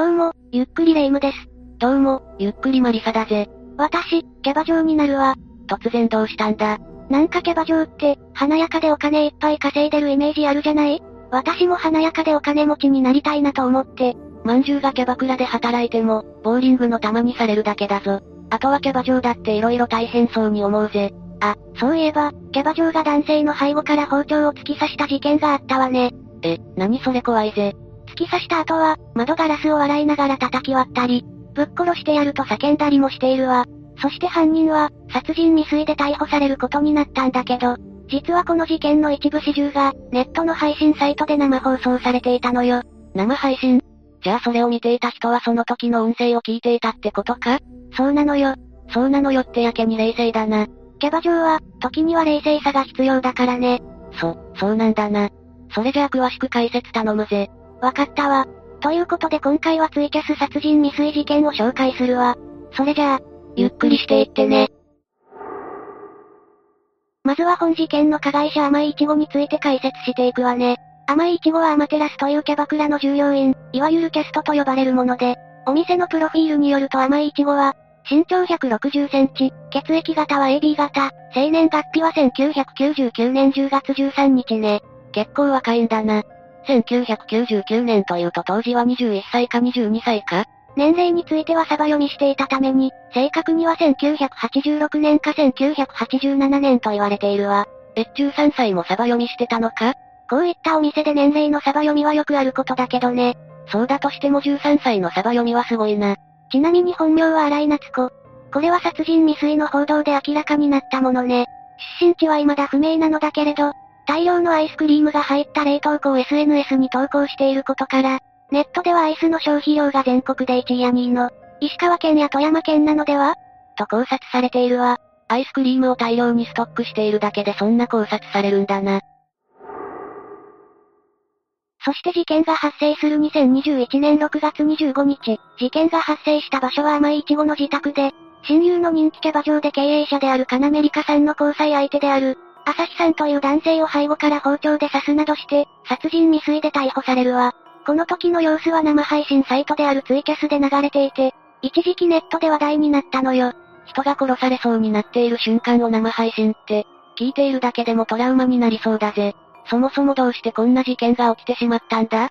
どうも、ゆっくりレ夢ムです。どうも、ゆっくりマリサだぜ。私、キャバ嬢になるわ。突然どうしたんだ？なんかキャバ嬢って、華やかでお金いっぱい稼いでるイメージあるじゃない？私も華やかでお金持ちになりたいなと思って。まんじゅうがキャバクラで働いても、ボーリングの玉にされるだけだぞ。あとはキャバ嬢だって色々大変そうに思うぜ。あ、そういえば、キャバ嬢が男性の背後から包丁を突き刺した事件があったわね。え、何それ怖いぜ。突き刺した後は、窓ガラスを笑いながら叩き割ったり、ぶっ殺してやると叫んだりもしているわ。そして犯人は、殺人未遂で逮捕されることになったんだけど、実はこの事件の一部始終が、ネットの配信サイトで生放送されていたのよ。生配信？じゃあそれを見ていた人はその時の音声を聞いていたってことか？そうなのよ。そうなのよってやけに冷静だな。キャバ嬢は、時には冷静さが必要だからね。そ、そうなんだな。それじゃあ詳しく解説頼むぜ。わかったわ。ということで今回はツイキャス殺人未遂事件を紹介するわ。それじゃあ、ゆっくりしていってね。まずは本事件の加害者甘井一護について解説していくわね。甘井一護はアマテラスというキャバクラの従業員、いわゆるキャストと呼ばれるもので、お店のプロフィールによると甘井一護は、身長160センチ、血液型は AB 型、生年月日は1999年10月13日ね。結構若いんだな。1999年というと当時は21歳か22歳か年齢についてはサバ読みしていたために、正確には1986年か1987年と言われているわ。え、13歳もサバ読みしてたのか？こういったお店で年齢のサバ読みはよくあることだけどね。そうだとしても13歳のサバ読みはすごいな。ちなみに本名は荒井夏子。これは殺人未遂の報道で明らかになったものね。出身地は未だ不明なのだけれど、大量のアイスクリームが入った冷凍庫を SNS に投稿していることから、ネットではアイスの消費量が全国で1位や2位の、石川県や富山県なのでは？と考察されているわ。アイスクリームを大量にストックしているだけでそんな考察されるんだな。そして事件が発生する2021年6月25日、事件が発生した場所は甘いイチゴの自宅で、親友の人気キャバ嬢で経営者であるカナメリカさんの交際相手である、朝日さんという男性を背後から包丁で刺すなどして、殺人未遂で逮捕されるわ。この時の様子は生配信サイトであるツイキャスで流れていて、一時期ネットで話題になったのよ。人が殺されそうになっている瞬間を生配信って、聞いているだけでもトラウマになりそうだぜ。そもそもどうしてこんな事件が起きてしまったんだ？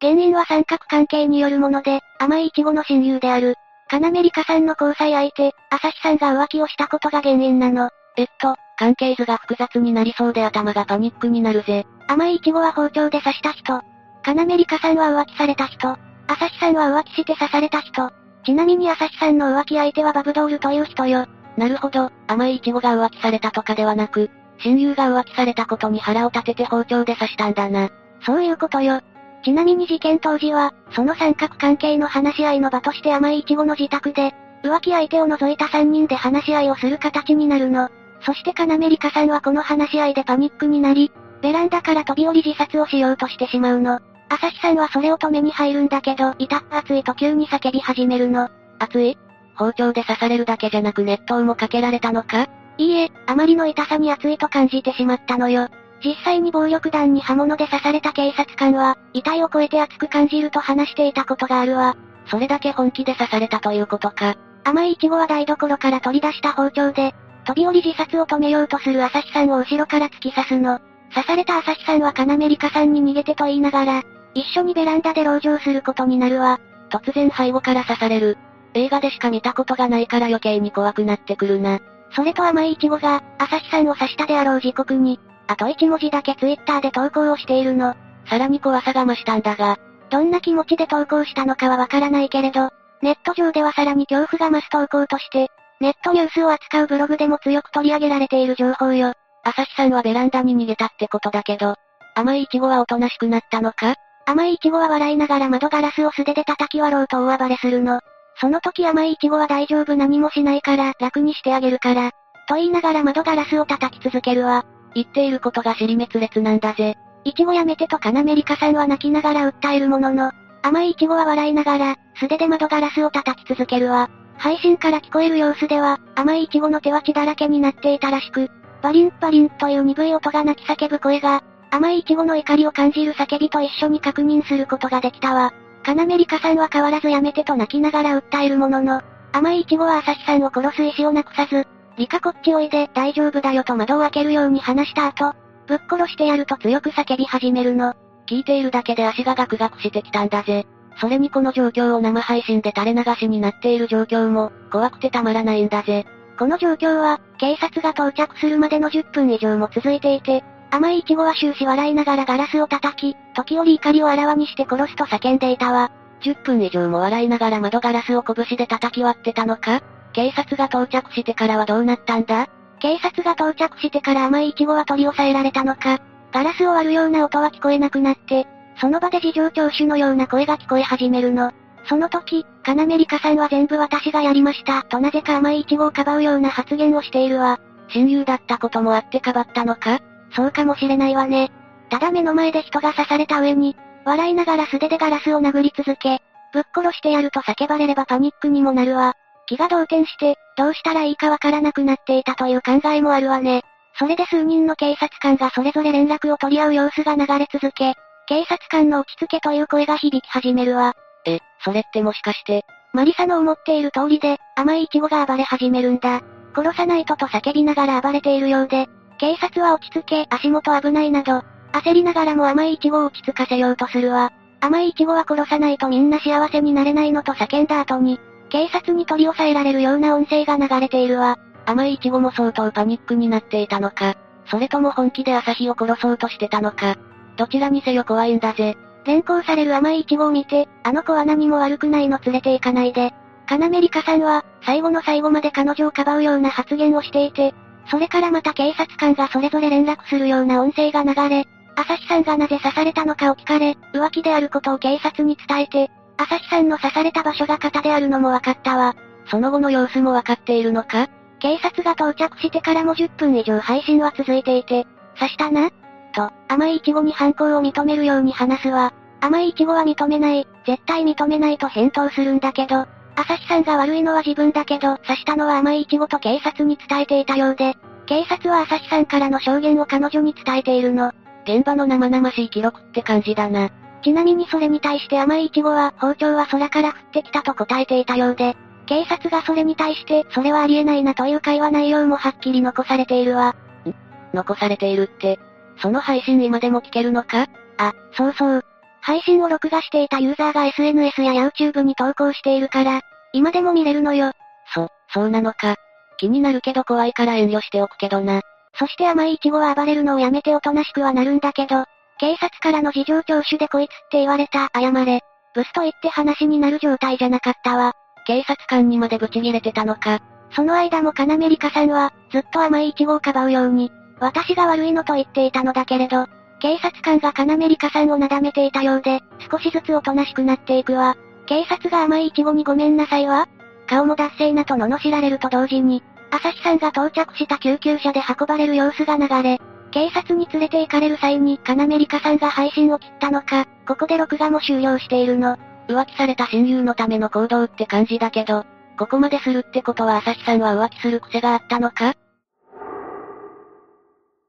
原因は三角関係によるもので、甘いイチゴの親友である、カナメリカさんの交際相手、朝日さんが浮気をしたことが原因なの。えっと、関係図が複雑になりそうで頭がパニックになるぜ。甘いイチゴは包丁で刺した人。カナメリカさんは浮気された人。朝日さんは浮気して刺された人。ちなみに朝日さんの浮気相手はバブドールという人よ。なるほど、甘いイチゴが浮気されたとかではなく、親友が浮気されたことに腹を立てて包丁で刺したんだな。そういうことよ。ちなみに事件当時は、その三角関係の話し合いの場として甘いイチゴの自宅で、浮気相手を除いた3人で話し合いをする形になるの。そしてカナメリカさんはこの話し合いでパニックになり、ベランダから飛び降り自殺をしようとしてしまうの。朝日さんはそれを止めに入るんだけど、痛っ熱いと急に叫び始めるの。熱い？包丁で刺されるだけじゃなく熱湯もかけられたのか？いいえ、あまりの痛さに熱いと感じてしまったのよ。実際に暴力団に刃物で刺された警察官は、遺体を超えて熱く感じると話していたことがあるわ。それだけ本気で刺されたということか。甘いイチゴは台所から取り出した包丁で、飛び降り自殺を止めようとする朝日さんを後ろから突き刺すの。刺された朝日さんはカナメリカさんに逃げてと言いながら、一緒にベランダで籠城することになるわ。突然背後から刺される。映画でしか見たことがないから余計に怖くなってくるな。それと甘いイチゴが、朝日さんを刺したであろう時刻に、あと1文字だけツイッターで投稿をしているの。さらに怖さが増したんだが、どんな気持ちで投稿したのかはわからないけれど、ネット上ではさらに恐怖が増す投稿として、ネットニュースを扱うブログでも強く取り上げられている情報よ。朝日さんはベランダに逃げたってことだけど、甘いイチゴはおとなしくなったのか？甘いイチゴは笑いながら窓ガラスを素手で叩き割ろうと大暴れするの。その時甘いイチゴは大丈夫何もしないから楽にしてあげるから。と言いながら窓ガラスを叩き続けるわ。言っていることが尻滅裂なんだぜ。イチゴやめてとカナメリカさんは泣きながら訴えるものの、甘いイチゴは笑いながら、素手で窓ガラスを叩き続けるわ。配信から聞こえる様子では、甘いイチゴの手は血だらけになっていたらしく、バリンバリンという鈍い音が泣き叫ぶ声が、甘いイチゴの怒りを感じる叫びと一緒に確認することができたわ。カナメリカさんは変わらずやめてと泣きながら訴えるものの、甘いイチゴは朝日さんを殺す意思をなくさず、リカこっちおいで大丈夫だよと窓を開けるように話した後、ぶっ殺してやると強く叫び始めるの。聞いているだけで足がガクガクしてきたんだぜ。それにこの状況を生配信で垂れ流しになっている状況も、怖くてたまらないんだぜ。この状況は、警察が到着するまでの10分以上も続いていて、甘いイチゴは終始笑いながらガラスを叩き、時折怒りをあらわにして殺すと叫んでいたわ。10分以上も笑いながら窓ガラスを拳で叩き割ってたのか？警察が到着してからはどうなったんだ？警察が到着してから甘いイチゴは取り押さえられたのか、ガラスを割るような音は聞こえなくなって、その場で事情聴取のような声が聞こえ始めるの。その時、カナメリカさんは全部私がやりました、となぜか甘いイチゴをかばうような発言をしているわ。親友だったこともあってかばったのか？そうかもしれないわね。ただ目の前で人が刺された上に、笑いながら素手でガラスを殴り続け、ぶっ殺してやると叫ばれればパニックにもなるわ。気が動転して、どうしたらいいかわからなくなっていたという考えもあるわね。それで数人の警察官がそれぞれ連絡を取り合う様子が流れ続け、警察官の落ち着けという声が響き始めるわ。え、それってもしかして、マリサの思っている通りで、甘いイチゴが暴れ始めるんだ。殺さないとと叫びながら暴れているようで、警察は落ち着け、足元危ないなど、焦りながらも甘いイチゴを落ち着かせようとするわ。甘いイチゴは殺さないとみんな幸せになれないのと叫んだ後に、警察に取り押さえられるような音声が流れているわ。甘いイチゴも相当パニックになっていたのか。それとも本気で朝日を殺そうとしてたのか。どちらにせよ怖いんだぜ。連行される甘いイチゴを見て、あの子は何も悪くないの連れて行かないで。カナメリカさんは、最後の最後まで彼女をかばうような発言をしていて、それからまた警察官がそれぞれ連絡するような音声が流れ、朝日さんがなぜ刺されたのかを聞かれ、浮気であることを警察に伝えて、朝日さんの刺された場所が肩であるのも分かったわ。その後の様子も分かっているのか？警察が到着してからも10分以上配信は続いていて、刺したな？と、甘いイチゴに犯行を認めるように話すわ。甘いイチゴは認めない、絶対認めないと返答するんだけど、朝日さんが悪いのは自分だけど、刺したのは甘いイチゴと警察に伝えていたようで、警察は朝日さんからの証言を彼女に伝えているの。現場の生々しい記録って感じだな。ちなみにそれに対して甘いイチゴは、包丁は空から降ってきたと答えていたようで、警察がそれに対して、それはありえないなという会話内容もはっきり残されているわ。ん残されているって、その配信今でも聞けるのか？あ、そうそう。配信を録画していたユーザーが SNS や YouTube に投稿しているから、今でも見れるのよ。そ、そうなのか？気になるけど怖いから遠慮しておくけどな。そして甘いイチゴは暴れるのをやめておとなしくはなるんだけど、警察からの事情聴取でこいつって言われた、謝れ。ブスと言って話になる状態じゃなかったわ。警察官にまでブチ切れてたのか。その間もカナメリカさんは、ずっと甘いイチゴをかばうように、私が悪いのと言っていたのだけれど、警察官がカナメリカさんをなだめていたようで、少しずつおとなしくなっていくわ。警察が甘いイチゴにごめんなさいは顔も脱線なと罵られると同時に、朝日さんが到着した救急車で運ばれる様子が流れ、警察に連れて行かれる際にカナメリカさんが配信を切ったのか、ここで録画も終了しているの。浮気された親友のための行動って感じだけど、ここまでするってことは朝日さんは浮気する癖があったのか？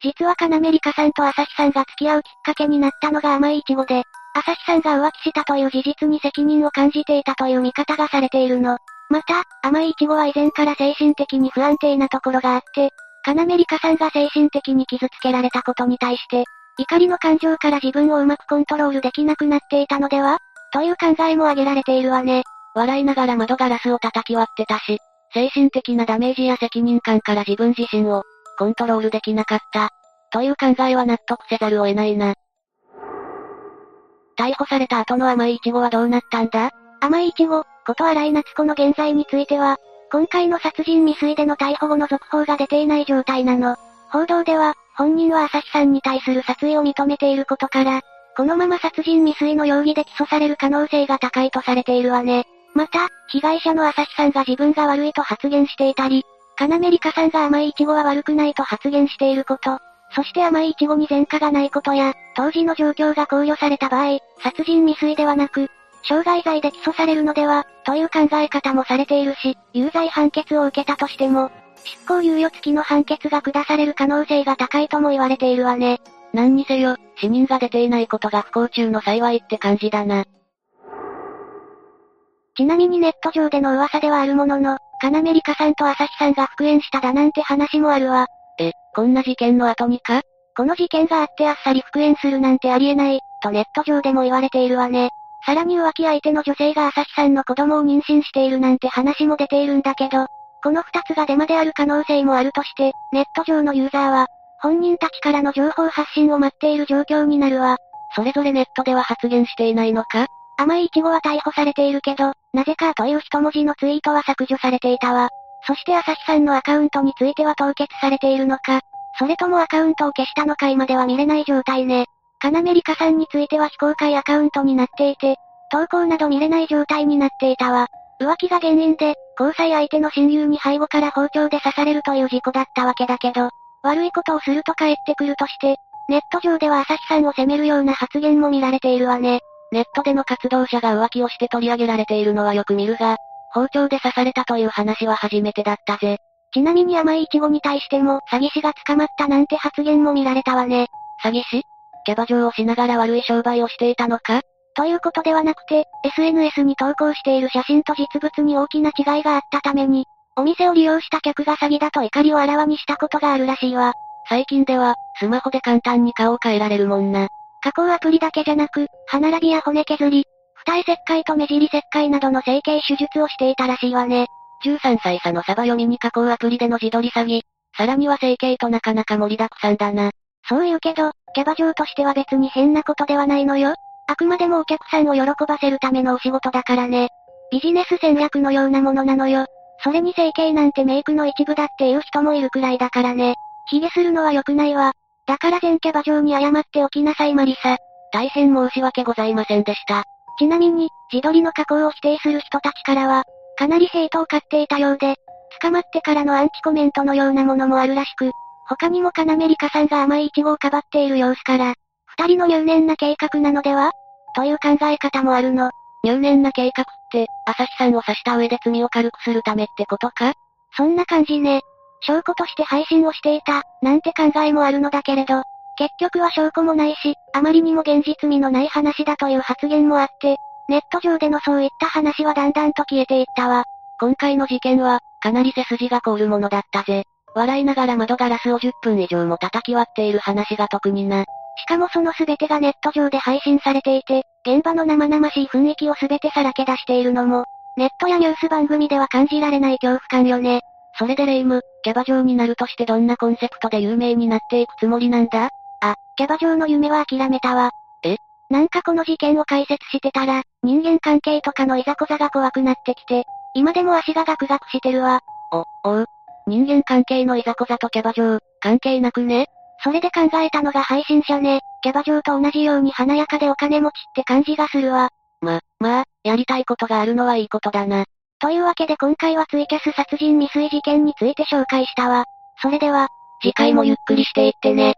実はカナメリカさんと朝日さんが付き合うきっかけになったのが甘いイチゴで、朝日さんが浮気したという事実に責任を感じていたという見方がされているの。また、甘いイチゴは以前から精神的に不安定なところがあって、カナメリカさんが精神的に傷つけられたことに対して、怒りの感情から自分をうまくコントロールできなくなっていたのではという考えも挙げられているわね。笑いながら窓ガラスを叩き割ってたし、精神的なダメージや責任感から自分自身を、コントロールできなかった。という考えは納得せざるを得ないな。逮捕された後の甘いイチゴはどうなったんだ？甘いイチゴ、こと荒井夏子の現在については、今回の殺人未遂での逮捕後の続報が出ていない状態なの。報道では、本人は朝日さんに対する殺意を認めていることから、このまま殺人未遂の容疑で起訴される可能性が高いとされているわね。また、被害者の朝日さんが自分が悪いと発言していたり、カナメリカさんが甘いイチゴは悪くないと発言していること、そして甘いイチゴに前科がないことや、当時の状況が考慮された場合、殺人未遂ではなく、傷害罪で起訴されるのでは、という考え方もされているし、有罪判決を受けたとしても、執行猶予付きの判決が下される可能性が高いとも言われているわね。何にせよ、死人が出ていないことが不幸中の幸いって感じだな。ちなみにネット上での噂ではあるものの、金メリカさんと朝日さんが復縁しただなんて話もあるわ。え、こんな事件の後にか？この事件があってあっさり復縁するなんてありえない、とネット上でも言われているわね。さらに浮気相手の女性が朝日さんの子供を妊娠しているなんて話も出ているんだけど、この二つがデマである可能性もあるとして、ネット上のユーザーは、本人たちからの情報発信を待っている状況になるわ。それぞれネットでは発言していないのか？甘いイチゴは逮捕されているけど、なぜかという一文字のツイートは削除されていたわ。そして朝日さんのアカウントについては凍結されているのか、それともアカウントを消したのか今では見れない状態ね。カナメリカさんについては非公開アカウントになっていて、投稿など見れない状態になっていたわ。浮気が原因で、交際相手の親友に背後から包丁で刺されるという事故だったわけだけど、悪いことをすると帰ってくるとして、ネット上では朝日さんを責めるような発言も見られているわね。ネットでの活動者が浮気をして取り上げられているのはよく見るが、包丁で刺されたという話は初めてだったぜ。ちなみに甘いイチゴに対しても、詐欺師が捕まったなんて発言も見られたわね。詐欺師？キャバ嬢をしながら悪い商売をしていたのか？ということではなくて、SNS に投稿している写真と実物に大きな違いがあったために、お店を利用した客が詐欺だと怒りをあらわにしたことがあるらしいわ。最近では、スマホで簡単に顔を変えられるもんな。加工アプリだけじゃなく、歯並びや骨削り、二重切開と目尻切開などの整形手術をしていたらしいわね。13歳差のサバ読みに加工アプリでの自撮り詐欺。さらには整形となかなか盛りだくさんだな。そう言うけど、キャバ嬢としては別に変なことではないのよ。あくまでもお客さんを喜ばせるためのお仕事だからね。ビジネス戦略のようなものなのよ。それに整形なんてメイクの一部だっていう人もいるくらいだからね。髭するのは良くないわ。だから全キャバ嬢に謝っておきなさいマリサ。大変申し訳ございませんでした。ちなみに、自撮りの加工を否定する人たちからは、かなりヘイトを買っていたようで、捕まってからのアンチコメントのようなものもあるらしく、他にもカナメリカさんが甘いイチゴをかばっている様子から、二人の入念な計画なのでは？という考え方もあるの。入念な計画って、朝日さんを刺した上で罪を軽くするためってことか？そんな感じね。証拠として配信をしていた、なんて考えもあるのだけれど、結局は証拠もないし、あまりにも現実味のない話だという発言もあって、ネット上でのそういった話はだんだんと消えていったわ。今回の事件は、かなり背筋が凍るものだったぜ。笑いながら窓ガラスを10分以上も叩き割っている話が特にな。しかもその全てがネット上で配信されていて、現場の生々しい雰囲気を全てさらけ出しているのも、ネットやニュース番組では感じられない恐怖感よね。それでレイム、キャバ嬢になるとしてどんなコンセプトで有名になっていくつもりなんだ？あ、キャバ嬢の夢は諦めたわ。え？なんかこの事件を解説してたら、人間関係とかのいざこざが怖くなってきて、今でも足がガクガクしてるわ。お、おう。人間関係のいざこざとキャバ嬢、関係なくねそれで考えたのが配信者ね。キャバ嬢と同じように華やかでお金持ちって感じがするわ。ま、まあ、やりたいことがあるのはいいことだな。というわけで今回はツイキャス殺人未遂事件について紹介したわ。それでは、次回もゆっくりしていってね。